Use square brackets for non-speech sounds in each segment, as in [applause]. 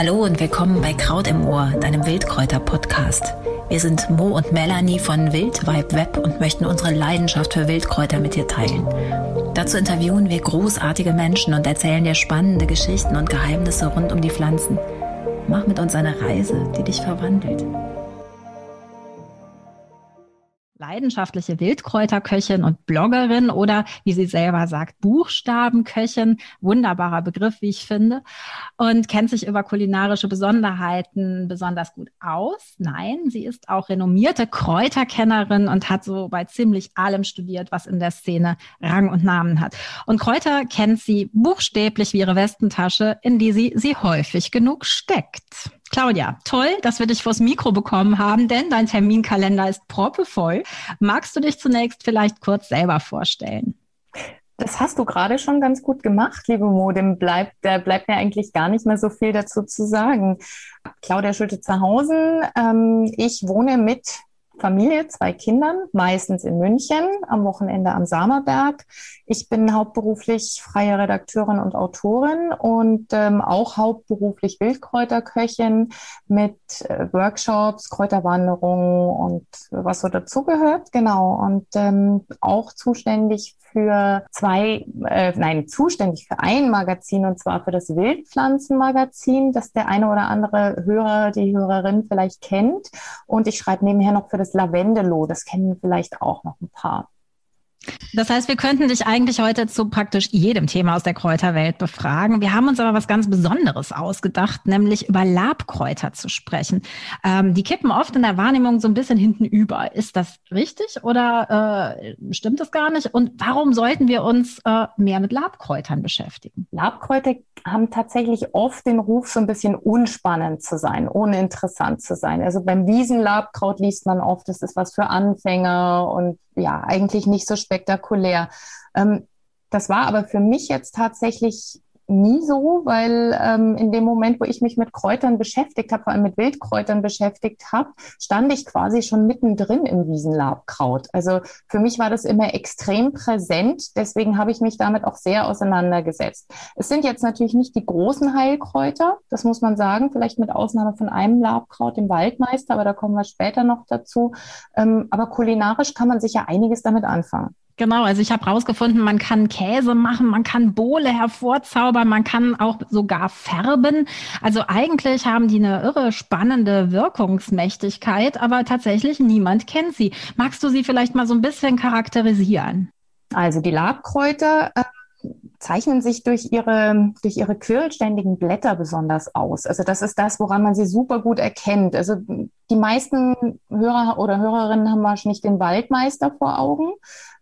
Hallo und willkommen bei Kraut im Ohr, deinem Wildkräuter-Podcast. Wir sind Mo und Melanie von Wildvibe Web und möchten unsere Leidenschaft für Wildkräuter mit dir teilen. Dazu interviewen wir großartige Menschen und erzählen dir spannende Geschichten und Geheimnisse rund um die Pflanzen. Mach mit uns eine Reise, die dich verwandelt leidenschaftliche Wildkräuterköchin und Bloggerin oder, wie sie selber sagt, Buchstabenköchin. Wunderbarer Begriff, wie ich finde. Und kennt sich über kulinarische Besonderheiten besonders gut aus. Nein, sie ist auch renommierte Kräuterkennerin und hat so bei ziemlich allem studiert, was in der Szene Rang und Namen hat. Und Kräuter kennt sie buchstäblich wie ihre Westentasche, in die sie sie häufig genug steckt. Claudia, toll, dass wir dich vors Mikro bekommen haben, denn dein Terminkalender ist proppevoll. Magst du dich zunächst vielleicht kurz selber vorstellen? Das hast du gerade schon ganz gut gemacht, liebe Modem. Bleibt, da bleibt mir eigentlich gar nicht mehr so viel dazu zu sagen. Claudia Schulte-Zerhausen. Ähm, ich wohne mit Familie, zwei Kindern, meistens in München, am Wochenende am Samerberg. Ich bin hauptberuflich freie Redakteurin und Autorin und ähm, auch hauptberuflich Wildkräuterköchin mit äh, Workshops, Kräuterwanderungen und was so dazugehört. Genau. Und ähm, auch zuständig für zwei, äh, nein, zuständig für ein Magazin und zwar für das Wildpflanzenmagazin, das der eine oder andere Hörer, die Hörerin vielleicht kennt. Und ich schreibe nebenher noch für das Lavendelo, das kennen vielleicht auch noch ein paar. Das heißt, wir könnten dich eigentlich heute zu praktisch jedem Thema aus der Kräuterwelt befragen. Wir haben uns aber was ganz Besonderes ausgedacht, nämlich über Labkräuter zu sprechen. Ähm, die kippen oft in der Wahrnehmung so ein bisschen hinten über. Ist das richtig oder äh, stimmt das gar nicht? Und warum sollten wir uns äh, mehr mit Labkräutern beschäftigen? Labkräuter haben tatsächlich oft den Ruf, so ein bisschen unspannend zu sein, uninteressant zu sein. Also beim Wiesenlabkraut liest man oft, das ist was für Anfänger und ja, eigentlich nicht so spektakulär. Ähm, das war aber für mich jetzt tatsächlich nie so, weil ähm, in dem Moment, wo ich mich mit Kräutern beschäftigt habe, vor allem mit Wildkräutern beschäftigt habe, stand ich quasi schon mittendrin im Wiesenlabkraut. Also für mich war das immer extrem präsent. Deswegen habe ich mich damit auch sehr auseinandergesetzt. Es sind jetzt natürlich nicht die großen Heilkräuter, das muss man sagen, vielleicht mit Ausnahme von einem Labkraut, dem Waldmeister, aber da kommen wir später noch dazu. Ähm, aber kulinarisch kann man sicher einiges damit anfangen. Genau, also ich habe rausgefunden, man kann Käse machen, man kann Bohle hervorzaubern, man kann auch sogar färben. Also eigentlich haben die eine irre spannende Wirkungsmächtigkeit, aber tatsächlich niemand kennt sie. Magst du sie vielleicht mal so ein bisschen charakterisieren? Also die Labkräuter äh, zeichnen sich durch ihre, durch ihre quirlständigen Blätter besonders aus. Also das ist das, woran man sie super gut erkennt. Also die meisten Hörer oder Hörerinnen haben wahrscheinlich den Waldmeister vor Augen.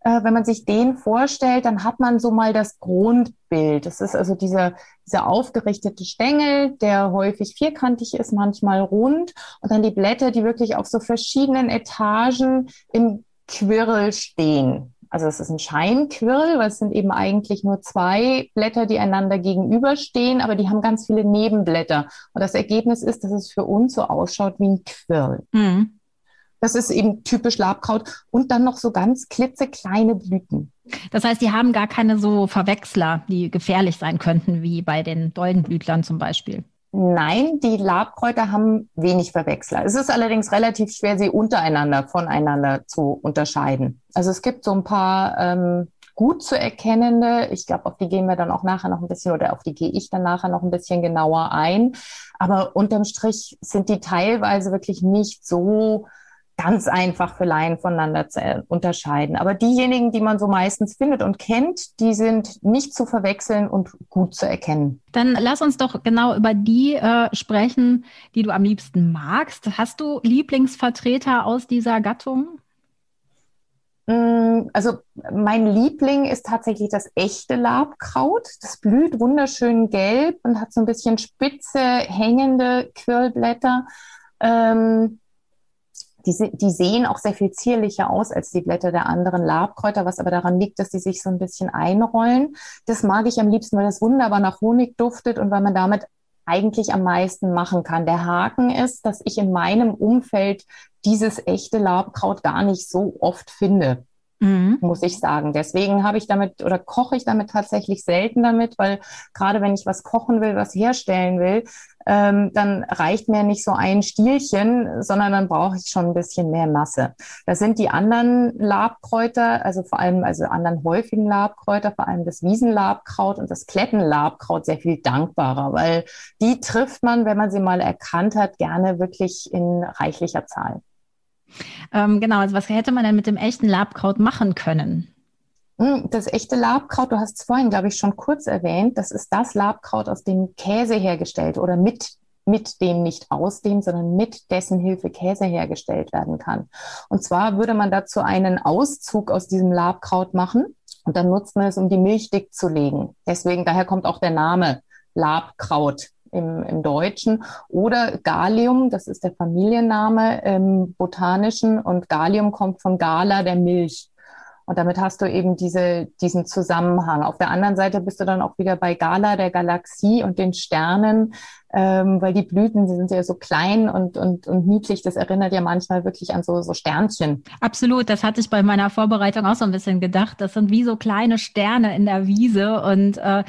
Äh, wenn man sich den vorstellt, dann hat man so mal das Grundbild. Das ist also dieser, dieser aufgerichtete Stängel, der häufig vierkantig ist, manchmal rund. Und dann die Blätter, die wirklich auf so verschiedenen Etagen im Quirl stehen. Also es ist ein Scheinquirl, weil es sind eben eigentlich nur zwei Blätter, die einander gegenüberstehen, aber die haben ganz viele Nebenblätter. Und das Ergebnis ist, dass es für uns so ausschaut wie ein Quirl. Mhm. Das ist eben typisch Labkraut und dann noch so ganz klitzekleine Blüten. Das heißt, die haben gar keine so Verwechsler, die gefährlich sein könnten, wie bei den Doldenblütlern zum Beispiel. Nein, die Labkräuter haben wenig Verwechsler. Es ist allerdings relativ schwer, sie untereinander voneinander zu unterscheiden. Also es gibt so ein paar ähm, gut zu erkennende. Ich glaube, auf die gehen wir dann auch nachher noch ein bisschen oder auf die gehe ich dann nachher noch ein bisschen genauer ein. Aber unterm Strich sind die teilweise wirklich nicht so ganz einfach für Laien voneinander zu äh, unterscheiden. Aber diejenigen, die man so meistens findet und kennt, die sind nicht zu verwechseln und gut zu erkennen. Dann lass uns doch genau über die äh, sprechen, die du am liebsten magst. Hast du Lieblingsvertreter aus dieser Gattung? Mm, also mein Liebling ist tatsächlich das echte Labkraut. Das blüht wunderschön gelb und hat so ein bisschen spitze, hängende Quirlblätter. Ähm, die, die sehen auch sehr viel zierlicher aus als die Blätter der anderen Labkräuter, was aber daran liegt, dass die sich so ein bisschen einrollen. Das mag ich am liebsten, weil das wunderbar nach Honig duftet und weil man damit eigentlich am meisten machen kann. Der Haken ist, dass ich in meinem Umfeld dieses echte Labkraut gar nicht so oft finde. Mhm. muss ich sagen. Deswegen habe ich damit oder koche ich damit tatsächlich selten damit, weil gerade wenn ich was kochen will, was herstellen will, ähm, dann reicht mir nicht so ein Stielchen, sondern dann brauche ich schon ein bisschen mehr Masse. Das sind die anderen Labkräuter, also vor allem also anderen häufigen Labkräuter, vor allem das Wiesenlabkraut und das Klettenlabkraut sehr viel dankbarer, weil die trifft man, wenn man sie mal erkannt hat, gerne wirklich in reichlicher Zahl. Ähm, genau, also was hätte man denn mit dem echten Labkraut machen können? Hm, das echte Labkraut, du hast es vorhin, glaube ich, schon kurz erwähnt, das ist das Labkraut, aus dem Käse hergestellt oder mit, mit dem, nicht aus dem, sondern mit dessen Hilfe Käse hergestellt werden kann. Und zwar würde man dazu einen Auszug aus diesem Labkraut machen und dann nutzt man es, um die Milch dick zu legen. Deswegen, daher kommt auch der Name Labkraut im, im Deutschen. Oder Gallium, das ist der Familienname im Botanischen und Gallium kommt von Gala, der Milch. Und damit hast du eben diese, diesen Zusammenhang. Auf der anderen Seite bist du dann auch wieder bei Gala, der Galaxie und den Sternen, ähm, weil die Blüten, die sind ja so klein und, und, und niedlich. Das erinnert ja manchmal wirklich an so, so Sternchen. Absolut, das hatte ich bei meiner Vorbereitung auch so ein bisschen gedacht. Das sind wie so kleine Sterne in der Wiese und äh,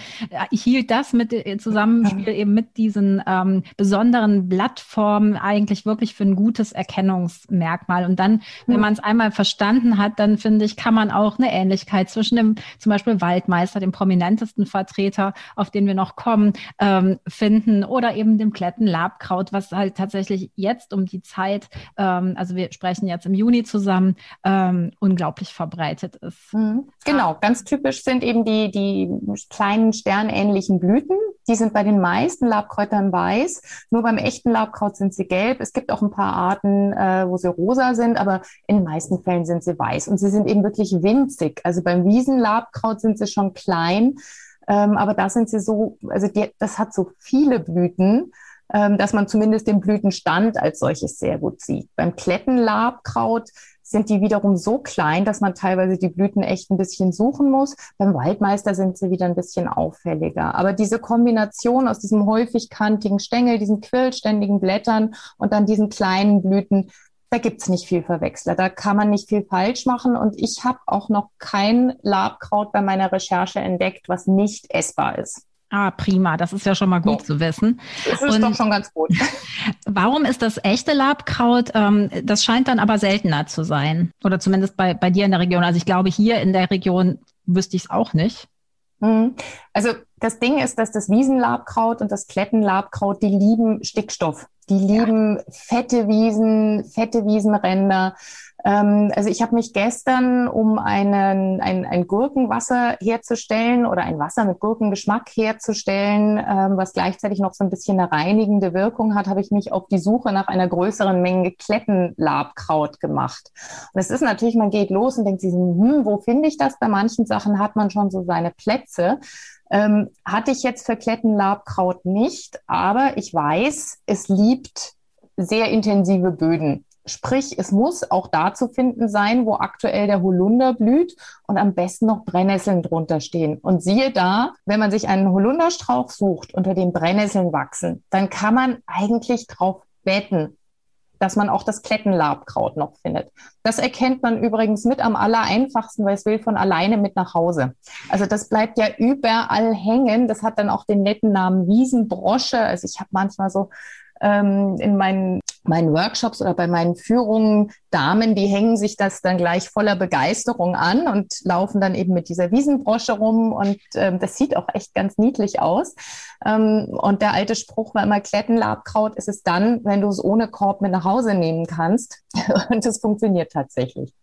ich hielt das mit äh, Zusammenspiel eben mit diesen ähm, besonderen Blattformen eigentlich wirklich für ein gutes Erkennungsmerkmal. Und dann, wenn man es einmal verstanden hat, dann finde ich, kann man auch eine Ähnlichkeit zwischen dem zum Beispiel Waldmeister, dem prominentesten Vertreter, auf den wir noch kommen, ähm, finden oder oder eben dem Klettenlabkraut, was halt tatsächlich jetzt um die Zeit, ähm, also wir sprechen jetzt im Juni zusammen, ähm, unglaublich verbreitet ist. Mhm. Genau, ganz typisch sind eben die, die kleinen sternähnlichen Blüten. Die sind bei den meisten Labkräutern weiß. Nur beim echten Labkraut sind sie gelb. Es gibt auch ein paar Arten, äh, wo sie rosa sind, aber in den meisten Fällen sind sie weiß. Und sie sind eben wirklich winzig. Also beim Wiesenlabkraut sind sie schon klein. Ähm, aber da sind sie so, also die, das hat so viele Blüten, ähm, dass man zumindest den Blütenstand als solches sehr gut sieht. Beim Klettenlabkraut sind die wiederum so klein, dass man teilweise die Blüten echt ein bisschen suchen muss. Beim Waldmeister sind sie wieder ein bisschen auffälliger. Aber diese Kombination aus diesem häufig kantigen Stängel, diesen quirlständigen Blättern und dann diesen kleinen Blüten, da gibt's nicht viel Verwechsler. Da kann man nicht viel falsch machen. Und ich habe auch noch kein Labkraut bei meiner Recherche entdeckt, was nicht essbar ist. Ah, prima. Das ist ja schon mal gut so. zu wissen. Das ist Und doch schon ganz gut. [laughs] Warum ist das echte Labkraut? Ähm, das scheint dann aber seltener zu sein. Oder zumindest bei, bei dir in der Region. Also ich glaube, hier in der Region wüsste ich es auch nicht. Mhm. Also das Ding ist, dass das Wiesenlabkraut und das Klettenlabkraut, die lieben Stickstoff. Die lieben ja. fette Wiesen, fette Wiesenränder. Ähm, also ich habe mich gestern, um einen, ein, ein Gurkenwasser herzustellen oder ein Wasser mit Gurkengeschmack herzustellen, ähm, was gleichzeitig noch so ein bisschen eine reinigende Wirkung hat, habe ich mich auf die Suche nach einer größeren Menge Klettenlabkraut gemacht. Und es ist natürlich, man geht los und denkt sich, hm, wo finde ich das? Bei manchen Sachen hat man schon so seine Plätze. Ähm, hatte ich jetzt für Klettenlabkraut nicht, aber ich weiß, es liebt sehr intensive Böden. Sprich, es muss auch da zu finden sein, wo aktuell der Holunder blüht und am besten noch Brennnesseln drunter stehen. Und siehe da, wenn man sich einen Holunderstrauch sucht, unter dem Brennnesseln wachsen, dann kann man eigentlich drauf wetten, dass man auch das Klettenlabkraut noch findet. Das erkennt man übrigens mit am aller einfachsten, weil es will von alleine mit nach Hause. Also das bleibt ja überall hängen. Das hat dann auch den netten Namen Wiesenbrosche. Also ich habe manchmal so ähm, in meinen, meinen Workshops oder bei meinen Führungen Damen, die hängen sich das dann gleich voller Begeisterung an und laufen dann eben mit dieser Wiesenbrosche rum und ähm, das sieht auch echt ganz niedlich aus. Ähm, und der alte Spruch war immer, Klettenlabkraut ist es dann, wenn du es ohne Korb mit nach Hause nehmen kannst. [laughs] und das funktioniert tatsächlich.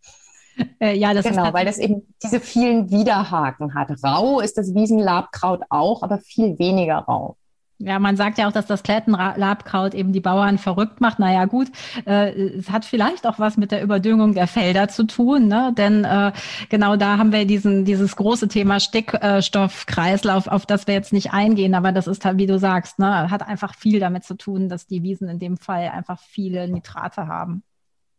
Äh, ja, das genau, weil das eben diese vielen Widerhaken hat. Rau ist das Wiesenlabkraut auch, aber viel weniger rau. Ja, man sagt ja auch, dass das Klettenlabkraut eben die Bauern verrückt macht. Naja, gut, äh, es hat vielleicht auch was mit der Überdüngung der Felder zu tun, ne? denn äh, genau da haben wir diesen, dieses große Thema Stickstoffkreislauf, auf das wir jetzt nicht eingehen, aber das ist halt, wie du sagst, ne? hat einfach viel damit zu tun, dass die Wiesen in dem Fall einfach viele Nitrate haben.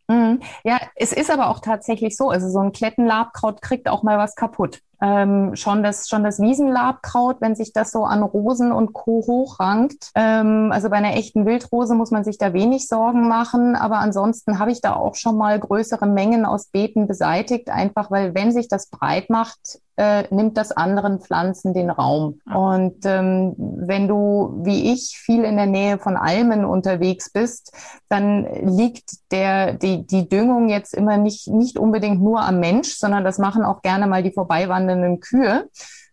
Mhm. Ja, es ist aber auch tatsächlich so. Also so ein Klettenlabkraut kriegt auch mal was kaputt. ähm, schon das, schon das Wiesenlabkraut, wenn sich das so an Rosen und Co. hochrankt. Ähm, also bei einer echten Wildrose muss man sich da wenig Sorgen machen. Aber ansonsten habe ich da auch schon mal größere Mengen aus Beeten beseitigt, einfach weil wenn sich das breit macht, äh, nimmt das anderen Pflanzen den Raum. Und ähm, wenn du, wie ich, viel in der Nähe von Almen unterwegs bist, dann liegt der, die, die Düngung jetzt immer nicht, nicht unbedingt nur am Mensch, sondern das machen auch gerne mal die vorbeiwandernden Kühe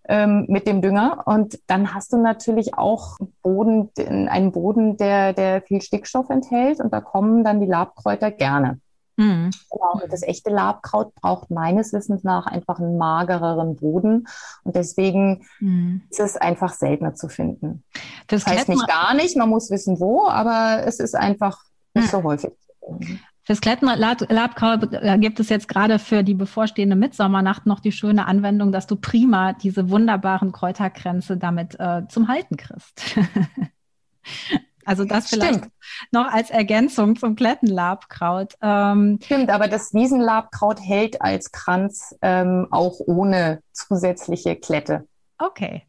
ähm, mit dem Dünger. Und dann hast du natürlich auch Boden, einen Boden, der, der viel Stickstoff enthält. Und da kommen dann die Labkräuter gerne. Mhm. Genau, das echte Labkraut braucht meines Wissens nach einfach einen magereren Boden und deswegen mhm. ist es einfach seltener zu finden. Das, das heißt nicht gar nicht, man muss wissen wo, aber es ist einfach nicht mhm. so häufig zu finden. Fürs Klettenlabkraut äh, gibt es jetzt gerade für die bevorstehende Mitsommernacht noch die schöne Anwendung, dass du prima diese wunderbaren Kräuterkränze damit äh, zum Halten kriegst. [laughs] Also das vielleicht Stimmt. noch als Ergänzung zum Klettenlabkraut. Ähm, Stimmt, aber das Wiesenlabkraut hält als Kranz ähm, auch ohne zusätzliche Klette. Okay.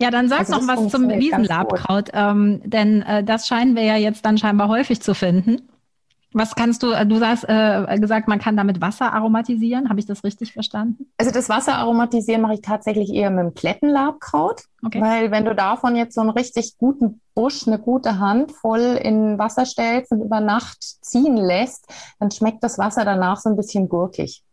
Ja, dann sag also noch was zum Wiesenlabkraut, ähm, denn äh, das scheinen wir ja jetzt dann scheinbar häufig zu finden. Was kannst du, du hast äh, gesagt, man kann damit Wasser aromatisieren. Habe ich das richtig verstanden? Also das Wasser aromatisieren mache ich tatsächlich eher mit dem Klettenlabkraut. Okay. Weil wenn du davon jetzt so einen richtig guten Busch, eine gute Hand voll in Wasser stellst und über Nacht ziehen lässt, dann schmeckt das Wasser danach so ein bisschen gurkig.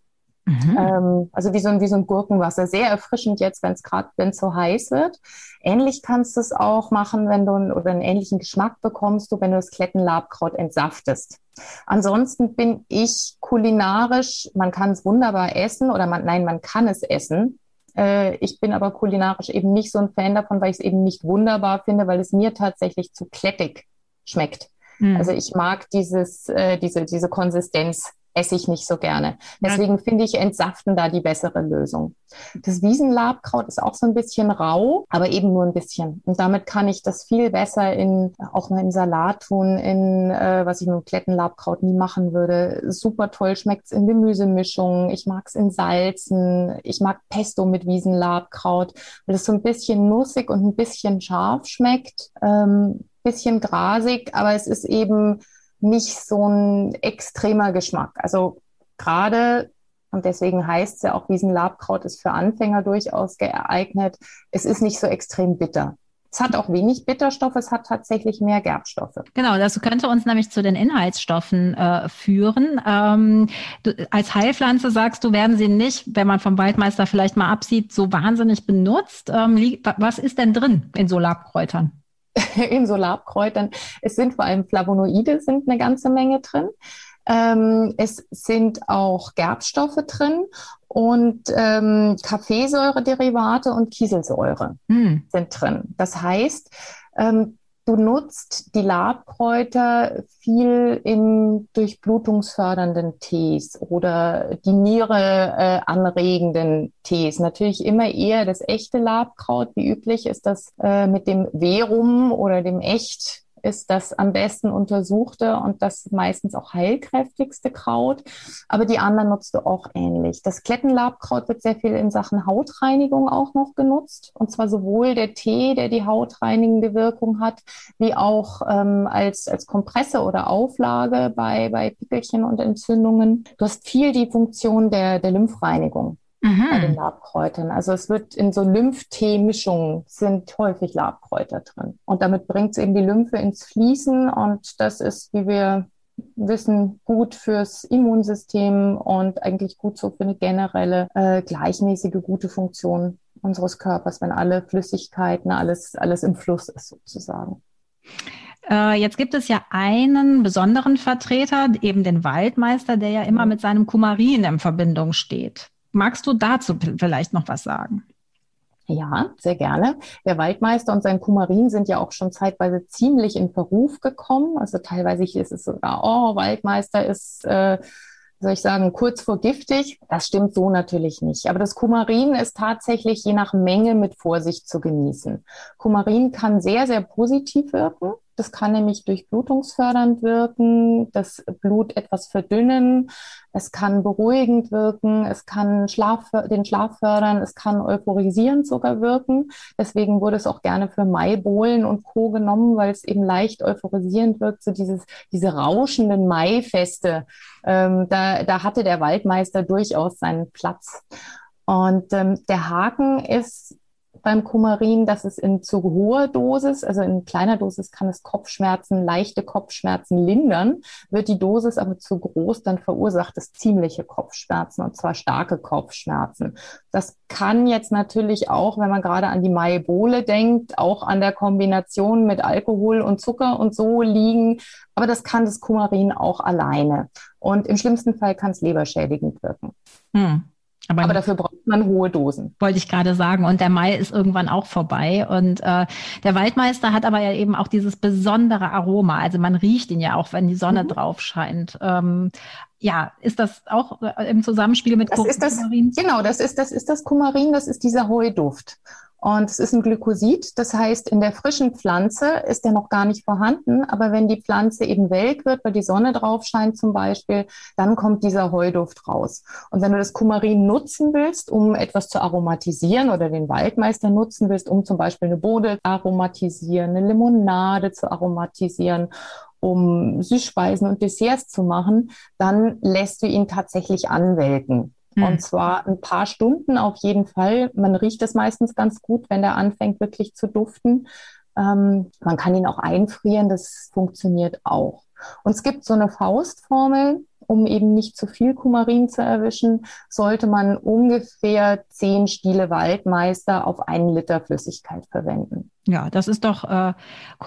Mhm. Ähm, also wie so, ein, wie so ein Gurkenwasser. Sehr erfrischend jetzt, wenn es gerade, wenn es so heiß wird. Ähnlich kannst du es auch machen, wenn du oder einen ähnlichen Geschmack bekommst du, wenn du das Klettenlabkraut entsaftest. Ansonsten bin ich kulinarisch, man kann es wunderbar essen oder man, nein, man kann es essen. Äh, ich bin aber kulinarisch eben nicht so ein Fan davon, weil ich es eben nicht wunderbar finde, weil es mir tatsächlich zu klettig schmeckt. Mhm. Also ich mag dieses, äh, diese, diese Konsistenz esse ich nicht so gerne. Deswegen finde ich Entsaften da die bessere Lösung. Das Wiesenlabkraut ist auch so ein bisschen rau, aber eben nur ein bisschen. Und damit kann ich das viel besser in, auch mal in Salat tun, in, äh, was ich mit dem Klettenlabkraut nie machen würde. Super toll schmeckt's in Gemüsemischungen. Ich mag's in Salzen. Ich mag Pesto mit Wiesenlabkraut, weil es so ein bisschen nussig und ein bisschen scharf schmeckt. Ähm, bisschen grasig, aber es ist eben nicht so ein extremer Geschmack. Also gerade, und deswegen heißt es ja auch, Wiesenlabkraut ist für Anfänger durchaus geeignet. Es ist nicht so extrem bitter. Es hat auch wenig Bitterstoffe, es hat tatsächlich mehr Gerbstoffe. Genau, das könnte uns nämlich zu den Inhaltsstoffen äh, führen. Ähm, du, als Heilpflanze sagst du, werden sie nicht, wenn man vom Waldmeister vielleicht mal absieht, so wahnsinnig benutzt. Ähm, was ist denn drin in so Labkräutern? [laughs] in Solarkräutern. Es sind vor allem Flavonoide, sind eine ganze Menge drin. Ähm, es sind auch Gerbstoffe drin und ähm, Kaffeesäurederivate und Kieselsäure hm. sind drin. Das heißt, ähm, Du nutzt die Labkräuter viel in durchblutungsfördernden Tees oder die Niere äh, anregenden Tees. Natürlich immer eher das echte Labkraut. Wie üblich ist das äh, mit dem Verum oder dem Echt ist das am besten untersuchte und das meistens auch heilkräftigste Kraut. Aber die anderen nutzt du auch ähnlich. Das Klettenlabkraut wird sehr viel in Sachen Hautreinigung auch noch genutzt. Und zwar sowohl der Tee, der die hautreinigende Wirkung hat, wie auch ähm, als, als Kompresse oder Auflage bei, bei Pickelchen und Entzündungen. Du hast viel die Funktion der, der Lymphreinigung mhm. bei den Labkräutern. Also es wird in so Lymphtee-Mischungen sind häufig Labkräuter drin. Und damit bringt es eben die Lymphe ins Fließen und das ist, wie wir wissen, gut fürs Immunsystem und eigentlich gut so für eine generelle äh, gleichmäßige, gute Funktion unseres Körpers, wenn alle Flüssigkeiten, alles, alles im Fluss ist sozusagen. Äh, jetzt gibt es ja einen besonderen Vertreter, eben den Waldmeister, der ja immer mit seinem Kumarin in Verbindung steht. Magst du dazu vielleicht noch was sagen? Ja, sehr gerne. Der Waldmeister und sein Kumarin sind ja auch schon zeitweise ziemlich in Verruf gekommen. Also teilweise ist es sogar, oh, Waldmeister ist, äh, soll ich sagen, kurz vor giftig. Das stimmt so natürlich nicht. Aber das Kumarin ist tatsächlich je nach Menge mit Vorsicht zu genießen. Kumarin kann sehr, sehr positiv wirken. Das kann nämlich durchblutungsfördernd wirken, das Blut etwas verdünnen. Es kann beruhigend wirken, es kann Schlaf, den Schlaf fördern, es kann euphorisierend sogar wirken. Deswegen wurde es auch gerne für Maibohlen und Co. genommen, weil es eben leicht euphorisierend wirkt, so dieses, diese rauschenden Maifeste. Ähm, da, da hatte der Waldmeister durchaus seinen Platz. Und ähm, der Haken ist beim Kumarin, dass es in zu hoher Dosis, also in kleiner Dosis kann es Kopfschmerzen, leichte Kopfschmerzen lindern. Wird die Dosis aber zu groß, dann verursacht es ziemliche Kopfschmerzen und zwar starke Kopfschmerzen. Das kann jetzt natürlich auch, wenn man gerade an die Maibole denkt, auch an der Kombination mit Alkohol und Zucker und so liegen. Aber das kann das Kumarin auch alleine. Und im schlimmsten Fall kann es leberschädigend wirken. Hm. Aber, Aber, dafür braucht man hohe Dosen. Wollte ich gerade sagen. Und der Mai ist irgendwann auch vorbei. Und äh, der Waldmeister hat aber ja eben auch dieses besondere Aroma. Also man riecht ihn ja auch, wenn die Sonne mhm. drauf scheint. Ähm, ja, ist das auch äh, im Zusammenspiel mit das Kumarin? Das, genau, das ist das, ist das Kumarin, das ist dieser hohe Duft. Und es ist ein Glykosid, das heißt, in der frischen Pflanze ist der noch gar nicht vorhanden, aber wenn die Pflanze eben welk wird, weil die Sonne drauf scheint zum Beispiel, dann kommt dieser Heuduft raus. Und wenn du das Kumarin nutzen willst, um etwas zu aromatisieren oder den Waldmeister nutzen willst, um zum Beispiel eine Bode aromatisieren, eine Limonade zu aromatisieren um Süßspeisen und Desserts zu machen, dann lässt du ihn tatsächlich anwelken. Mhm. Und zwar ein paar Stunden auf jeden Fall. Man riecht es meistens ganz gut, wenn der anfängt wirklich zu duften. Ähm, man kann ihn auch einfrieren, das funktioniert auch. Und es gibt so eine Faustformel, um eben nicht zu viel Kumarin zu erwischen, sollte man ungefähr zehn Stiele Waldmeister auf einen Liter Flüssigkeit verwenden. Ja, das ist doch äh,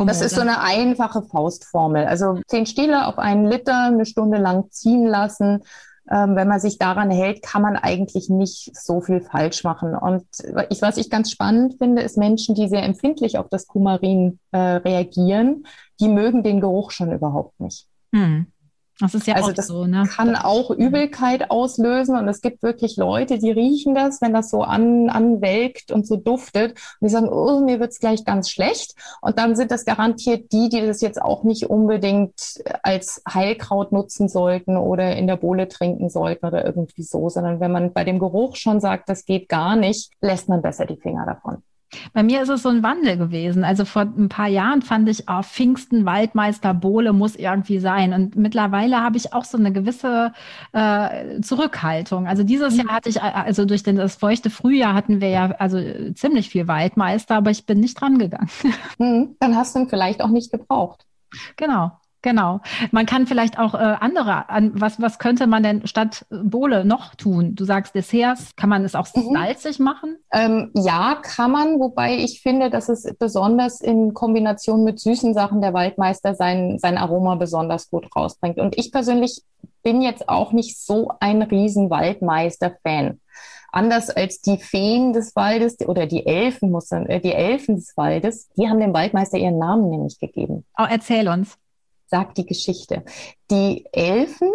Das ist so eine einfache Faustformel. Also zehn Stiele auf einen Liter eine Stunde lang ziehen lassen ähm, wenn man sich daran hält, kann man eigentlich nicht so viel falsch machen. Und ich, was ich ganz spannend finde, ist Menschen, die sehr empfindlich auf das Kumarin äh, reagieren, die mögen den Geruch schon überhaupt nicht. Hm. Das ist ja also das so, ne? kann auch Übelkeit auslösen und es gibt wirklich Leute, die riechen das, wenn das so an, anwelkt und so duftet und die sagen, oh, mir wird's gleich ganz schlecht und dann sind das garantiert die, die das jetzt auch nicht unbedingt als Heilkraut nutzen sollten oder in der Bohle trinken sollten oder irgendwie so, sondern wenn man bei dem Geruch schon sagt, das geht gar nicht, lässt man besser die Finger davon. Bei mir ist es so ein Wandel gewesen. Also vor ein paar Jahren fand ich, oh, Pfingsten, Waldmeister, Bohle muss irgendwie sein. Und mittlerweile habe ich auch so eine gewisse äh, Zurückhaltung. Also dieses Jahr hatte ich, äh, also durch den, das feuchte Frühjahr hatten wir ja also ziemlich viel Waldmeister, aber ich bin nicht dran gegangen. [laughs] Hm, dann hast du ihn vielleicht auch nicht gebraucht. Genau. Genau. Man kann vielleicht auch äh, andere, an, was, was könnte man denn statt Bohle noch tun? Du sagst Desserts, kann man es auch mhm. salzig machen? Ähm, ja, kann man, wobei ich finde, dass es besonders in Kombination mit süßen Sachen der Waldmeister sein, sein Aroma besonders gut rausbringt. Und ich persönlich bin jetzt auch nicht so ein riesen Waldmeister-Fan anders als die Feen des Waldes oder die Elfen, muss dann, äh, die Elfen des Waldes, die haben dem Waldmeister ihren Namen nämlich gegeben. Oh, erzähl uns sagt die Geschichte. Die Elfen,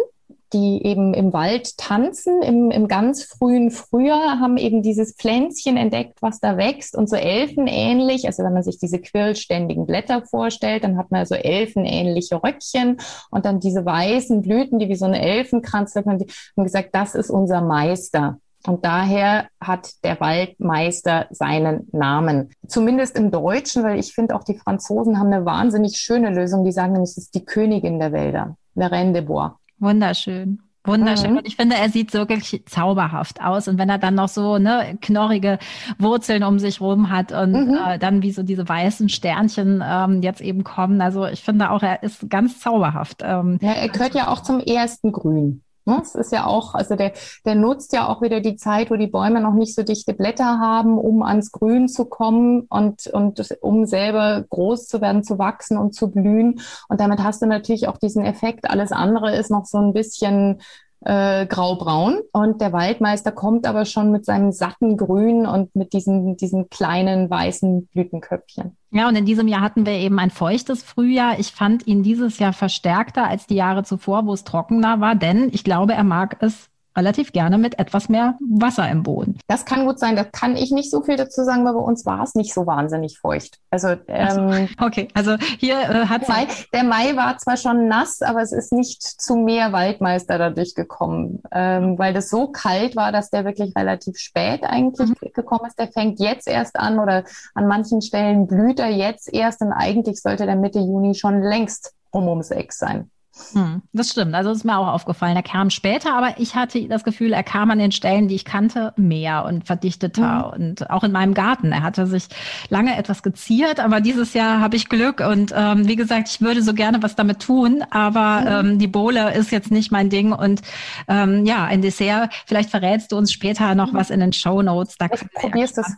die eben im Wald tanzen, im, im ganz frühen Frühjahr, haben eben dieses Pflänzchen entdeckt, was da wächst und so elfenähnlich, also wenn man sich diese quirlständigen Blätter vorstellt, dann hat man so elfenähnliche Röckchen und dann diese weißen Blüten, die wie so eine Elfenkranz, hat man gesagt, das ist unser Meister. Und daher hat der Waldmeister seinen Namen. Zumindest im Deutschen, weil ich finde auch die Franzosen haben eine wahnsinnig schöne Lösung. Die sagen nämlich, es ist die Königin der Wälder, la Reine des Bois. Wunderschön. Wunderschön. Mhm. Und ich finde, er sieht wirklich zauberhaft aus. Und wenn er dann noch so ne, knorrige Wurzeln um sich rum hat und mhm. äh, dann wie so diese weißen Sternchen ähm, jetzt eben kommen. Also ich finde auch, er ist ganz zauberhaft. Ähm, ja, er gehört ja auch zum ersten Grün. Ne? Es ist ja auch, also der, der nutzt ja auch wieder die Zeit, wo die Bäume noch nicht so dichte Blätter haben, um ans Grün zu kommen und, und um selber groß zu werden, zu wachsen und zu blühen. Und damit hast du natürlich auch diesen Effekt. Alles andere ist noch so ein bisschen äh, graubraun. Und der Waldmeister kommt aber schon mit seinem satten Grün und mit diesen, diesen kleinen weißen Blütenköpfchen. Ja, und in diesem Jahr hatten wir eben ein feuchtes Frühjahr. Ich fand ihn dieses Jahr verstärkter als die Jahre zuvor, wo es trockener war, denn ich glaube, er mag es relativ gerne mit etwas mehr Wasser im Boden. Das kann gut sein. Da kann ich nicht so viel dazu sagen, weil bei uns war es nicht so wahnsinnig feucht. Also ähm, [laughs] okay, also hier äh, hat Mai, der Mai war zwar schon nass, aber es ist nicht zu mehr Waldmeister dadurch gekommen, ähm, weil das so kalt war, dass der wirklich relativ spät eigentlich mhm. gekommen ist. Der fängt jetzt erst an oder an manchen Stellen blüht er jetzt erst und eigentlich sollte der Mitte Juni schon längst um ums Eck sein. Hm, das stimmt. Also ist mir auch aufgefallen. Er kam später, aber ich hatte das Gefühl, er kam an den Stellen, die ich kannte, mehr und verdichteter. Mhm. Und auch in meinem Garten. Er hatte sich lange etwas geziert, aber dieses Jahr habe ich Glück. Und ähm, wie gesagt, ich würde so gerne was damit tun, aber mhm. ähm, die Bohle ist jetzt nicht mein Ding. Und ähm, ja, ein Dessert. Vielleicht verrätst du uns später noch mhm. was in den Show Notes. Da ich probier's das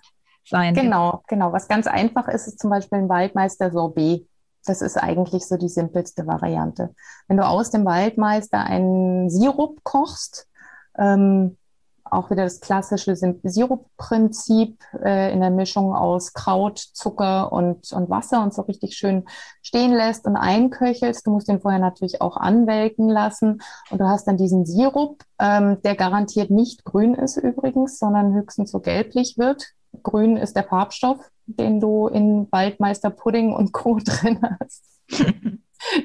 sein. Genau, genau. Was ganz einfach ist, ist zum Beispiel ein Waldmeister Sorbet. Das ist eigentlich so die simpelste Variante. Wenn du aus dem Waldmeister einen Sirup kochst, ähm, auch wieder das klassische Sirupprinzip äh, in der Mischung aus Kraut, Zucker und, und Wasser und so richtig schön stehen lässt und einköchelst. Du musst den vorher natürlich auch anwelken lassen und du hast dann diesen Sirup, ähm, der garantiert nicht grün ist übrigens, sondern höchstens so gelblich wird. Grün ist der Farbstoff, den du in Waldmeister Pudding und Co. [laughs] drin hast.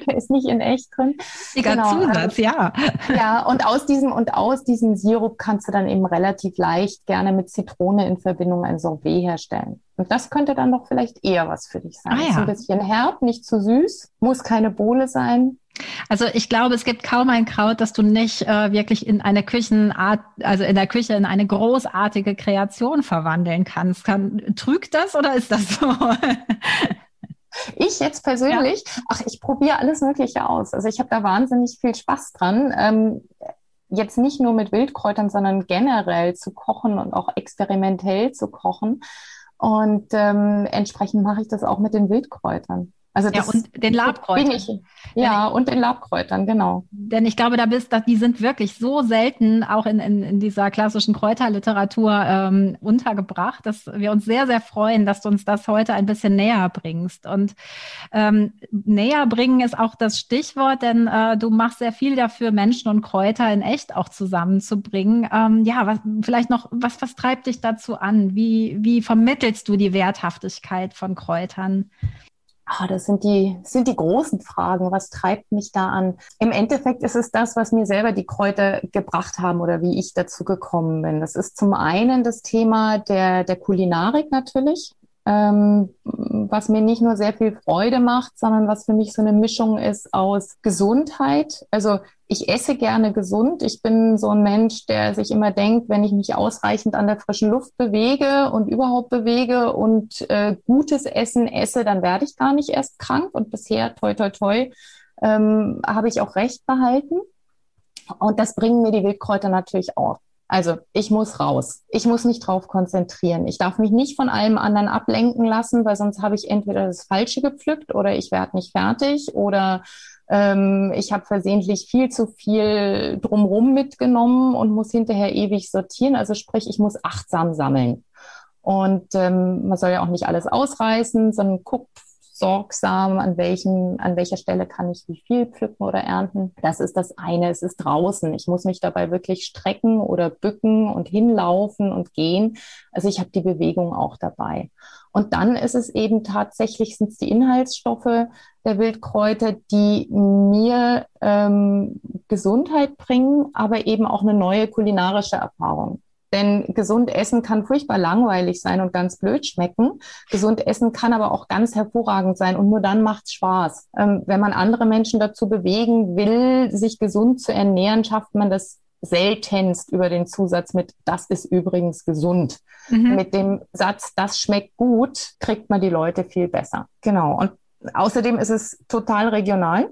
der ist nicht in echt drin. Egal genau. Zusatz, also, ja. Ja, und aus diesem und aus diesem Sirup kannst du dann eben relativ leicht gerne mit Zitrone in Verbindung ein Sorbet herstellen. Und das könnte dann doch vielleicht eher was für dich sein. Ah, ja. Ist ein bisschen herb, nicht zu süß, muss keine Bohle sein. Also ich glaube, es gibt kaum ein Kraut, das du nicht äh, wirklich in eine Küchenart, also in der Küche in eine großartige Kreation verwandeln kannst. Kann, trügt das oder ist das so? [laughs] Ich jetzt persönlich, ja. ach, ich probiere alles Mögliche aus. Also ich habe da wahnsinnig viel Spaß dran. Ähm, jetzt nicht nur mit Wildkräutern, sondern generell zu kochen und auch experimentell zu kochen. Und ähm, entsprechend mache ich das auch mit den Wildkräutern. Also ja, und den Labkräutern. Ich, ja, und den Labkräutern, genau. Denn ich glaube, da bist, die sind wirklich so selten auch in, in, in dieser klassischen Kräuterliteratur ähm, untergebracht, dass wir uns sehr, sehr freuen, dass du uns das heute ein bisschen näher bringst. Und ähm, näher bringen ist auch das Stichwort, denn äh, du machst sehr viel dafür, Menschen und Kräuter in echt auch zusammenzubringen. Ähm, ja, was, vielleicht noch, was, was treibt dich dazu an? Wie, wie vermittelst du die Werthaftigkeit von Kräutern? Ah, das sind die, sind die großen Fragen. Was treibt mich da an? Im Endeffekt ist es das, was mir selber die Kräuter gebracht haben oder wie ich dazu gekommen bin. Das ist zum einen das Thema der, der Kulinarik natürlich ähm, was mir nicht nur sehr viel Freude macht, sondern was für mich so eine Mischung ist aus Gesundheit. Also ich esse gerne gesund. Ich bin so ein Mensch, der sich immer denkt, wenn ich mich ausreichend an der frischen Luft bewege und überhaupt bewege und äh, gutes Essen esse, dann werde ich gar nicht erst krank. Und bisher, toi, toi, toi, ähm, habe ich auch recht behalten. Und das bringen mir die Wildkräuter natürlich auch. Also ich muss raus. Ich muss mich drauf konzentrieren. Ich darf mich nicht von allem anderen ablenken lassen, weil sonst habe ich entweder das Falsche gepflückt oder ich werde nicht fertig oder ähm, ich habe versehentlich viel zu viel drumrum mitgenommen und muss hinterher ewig sortieren. Also sprich, ich muss achtsam sammeln. Und ähm, man soll ja auch nicht alles ausreißen, sondern guckt, sorgsam, an welchen, an welcher Stelle kann ich wie viel pflücken oder ernten. Das ist das eine. Es ist draußen. Ich muss mich dabei wirklich strecken oder bücken und hinlaufen und gehen. Also ich habe die Bewegung auch dabei. Und dann ist es eben tatsächlich, sind es die Inhaltsstoffe der Wildkräuter, die mir ähm, Gesundheit bringen, aber eben auch eine neue kulinarische Erfahrung. Denn gesund essen kann furchtbar langweilig sein und ganz blöd schmecken. Gesund essen kann aber auch ganz hervorragend sein und nur dann macht's Spaß. Ähm, wenn man andere Menschen dazu bewegen will, sich gesund zu ernähren, schafft man das seltenst über den Zusatz mit, das ist übrigens gesund. Mhm. Mit dem Satz, das schmeckt gut, kriegt man die Leute viel besser. Genau. Und außerdem ist es total regional.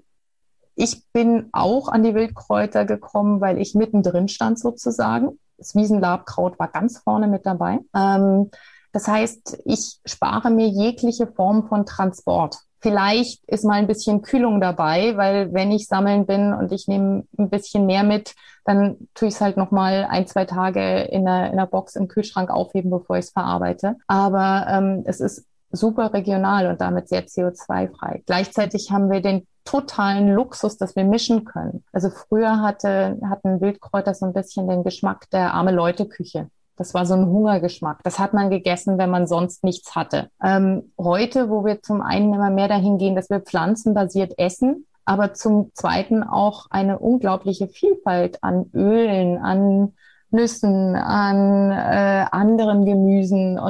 Ich bin auch an die Wildkräuter gekommen, weil ich mittendrin stand sozusagen. Das Wiesenlabkraut war ganz vorne mit dabei. Ähm, das heißt, ich spare mir jegliche Form von Transport. Vielleicht ist mal ein bisschen Kühlung dabei, weil wenn ich sammeln bin und ich nehme ein bisschen mehr mit, dann tue ich es halt noch mal ein, zwei Tage in einer, in einer Box im Kühlschrank aufheben, bevor ich es verarbeite. Aber ähm, es ist super regional und damit sehr CO2-frei. Gleichzeitig haben wir den totalen Luxus, dass wir mischen können. Also früher hatte, hatten Wildkräuter so ein bisschen den Geschmack der arme Leute Küche. Das war so ein Hungergeschmack. Das hat man gegessen, wenn man sonst nichts hatte. Ähm, heute, wo wir zum einen immer mehr dahin gehen, dass wir pflanzenbasiert essen, aber zum zweiten auch eine unglaubliche Vielfalt an Ölen, an Nüssen, an äh,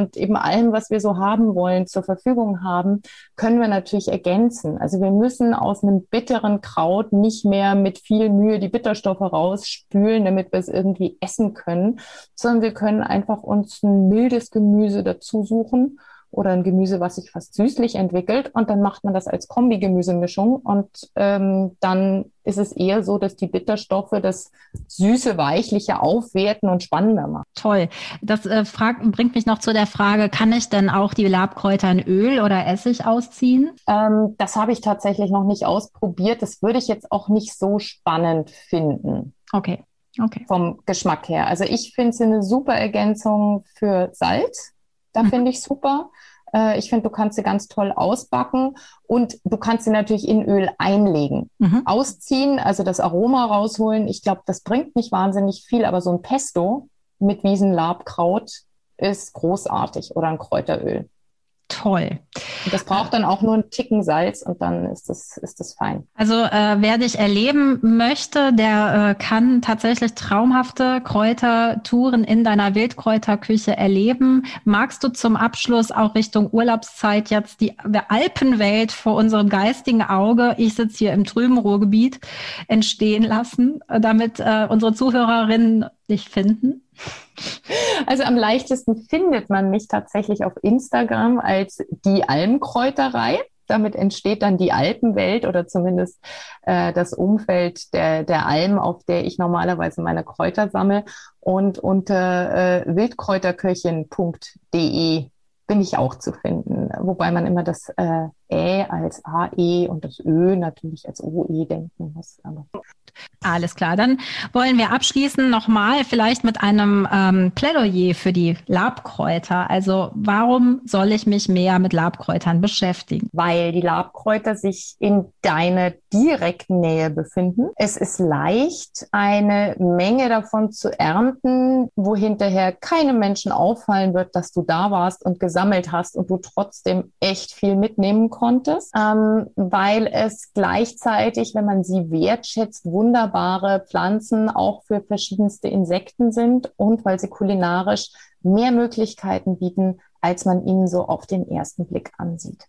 und eben allem, was wir so haben wollen, zur Verfügung haben, können wir natürlich ergänzen. Also wir müssen aus einem bitteren Kraut nicht mehr mit viel Mühe die Bitterstoffe rausspülen, damit wir es irgendwie essen können, sondern wir können einfach uns ein mildes Gemüse dazu suchen oder ein Gemüse, was sich fast süßlich entwickelt. Und dann macht man das als Kombi-Gemüsemischung. Und ähm, dann ist es eher so, dass die Bitterstoffe das süße, weichliche aufwerten und spannender machen. Toll. Das äh, frag, bringt mich noch zu der Frage, kann ich denn auch die Labkräuter in Öl oder Essig ausziehen? Ähm, das habe ich tatsächlich noch nicht ausprobiert. Das würde ich jetzt auch nicht so spannend finden. Okay. Okay. Vom Geschmack her. Also ich finde es eine super Ergänzung für Salz. Da finde ich super. Äh, ich finde, du kannst sie ganz toll ausbacken und du kannst sie natürlich in Öl einlegen. Mhm. Ausziehen, also das Aroma rausholen. Ich glaube, das bringt nicht wahnsinnig viel, aber so ein Pesto mit Wiesenlabkraut ist großartig oder ein Kräuteröl toll. Und das braucht dann auch nur einen Ticken Salz und dann ist das, ist das fein. Also äh, wer dich erleben möchte, der äh, kann tatsächlich traumhafte Kräutertouren in deiner Wildkräuterküche erleben. Magst du zum Abschluss auch Richtung Urlaubszeit jetzt die Alpenwelt vor unserem geistigen Auge, ich sitze hier im trüben Ruhrgebiet, entstehen lassen, damit äh, unsere Zuhörerinnen dich finden? Also am leichtesten findet man mich tatsächlich auf Instagram als die Almkräuterei. Damit entsteht dann die Alpenwelt oder zumindest äh, das Umfeld der, der Alm, auf der ich normalerweise meine Kräuter sammle. Und unter äh, wildkräuterköchin.de bin ich auch zu finden, wobei man immer das äh, Ä als AE und das Ö natürlich als OE denken muss. Alles klar, dann wollen wir abschließen nochmal vielleicht mit einem ähm, Plädoyer für die Labkräuter. Also warum soll ich mich mehr mit Labkräutern beschäftigen? Weil die Labkräuter sich in deiner direkten Nähe befinden. Es ist leicht, eine Menge davon zu ernten, wo hinterher keinem Menschen auffallen wird, dass du da warst und gesammelt hast und du trotzdem echt viel mitnehmen konntest, ähm, weil es gleichzeitig, wenn man sie wertschätzt, wunderbare Pflanzen auch für verschiedenste Insekten sind und weil sie kulinarisch mehr Möglichkeiten bieten, als man ihnen so auf den ersten Blick ansieht.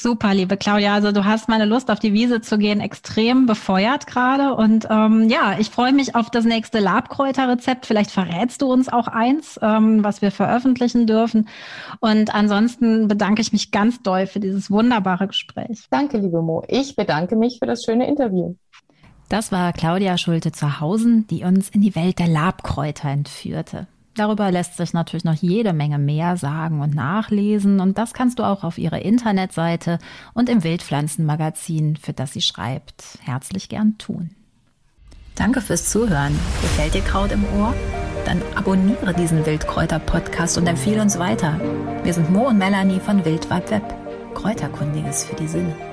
Super, liebe Claudia. Also du hast meine Lust auf die Wiese zu gehen extrem befeuert gerade. Und ähm, ja, ich freue mich auf das nächste Labkräuterrezept. Vielleicht verrätst du uns auch eins, ähm, was wir veröffentlichen dürfen. Und ansonsten bedanke ich mich ganz doll für dieses wunderbare Gespräch. Danke, liebe Mo. Ich bedanke mich für das schöne Interview. Das war Claudia Schulte-Zerhausen, die uns in die Welt der Labkräuter entführte. Darüber lässt sich natürlich noch jede Menge mehr sagen und nachlesen und das kannst du auch auf ihrer Internetseite und im Wildpflanzenmagazin, für das sie schreibt, herzlich gern tun. Danke fürs Zuhören. Gefällt dir Kraut im Ohr? Dann abonniere diesen Wildkräuter-Podcast und empfehle uns weiter. Wir sind Mo und Melanie von Wildweb Web. Kräuterkundiges für die Sinne.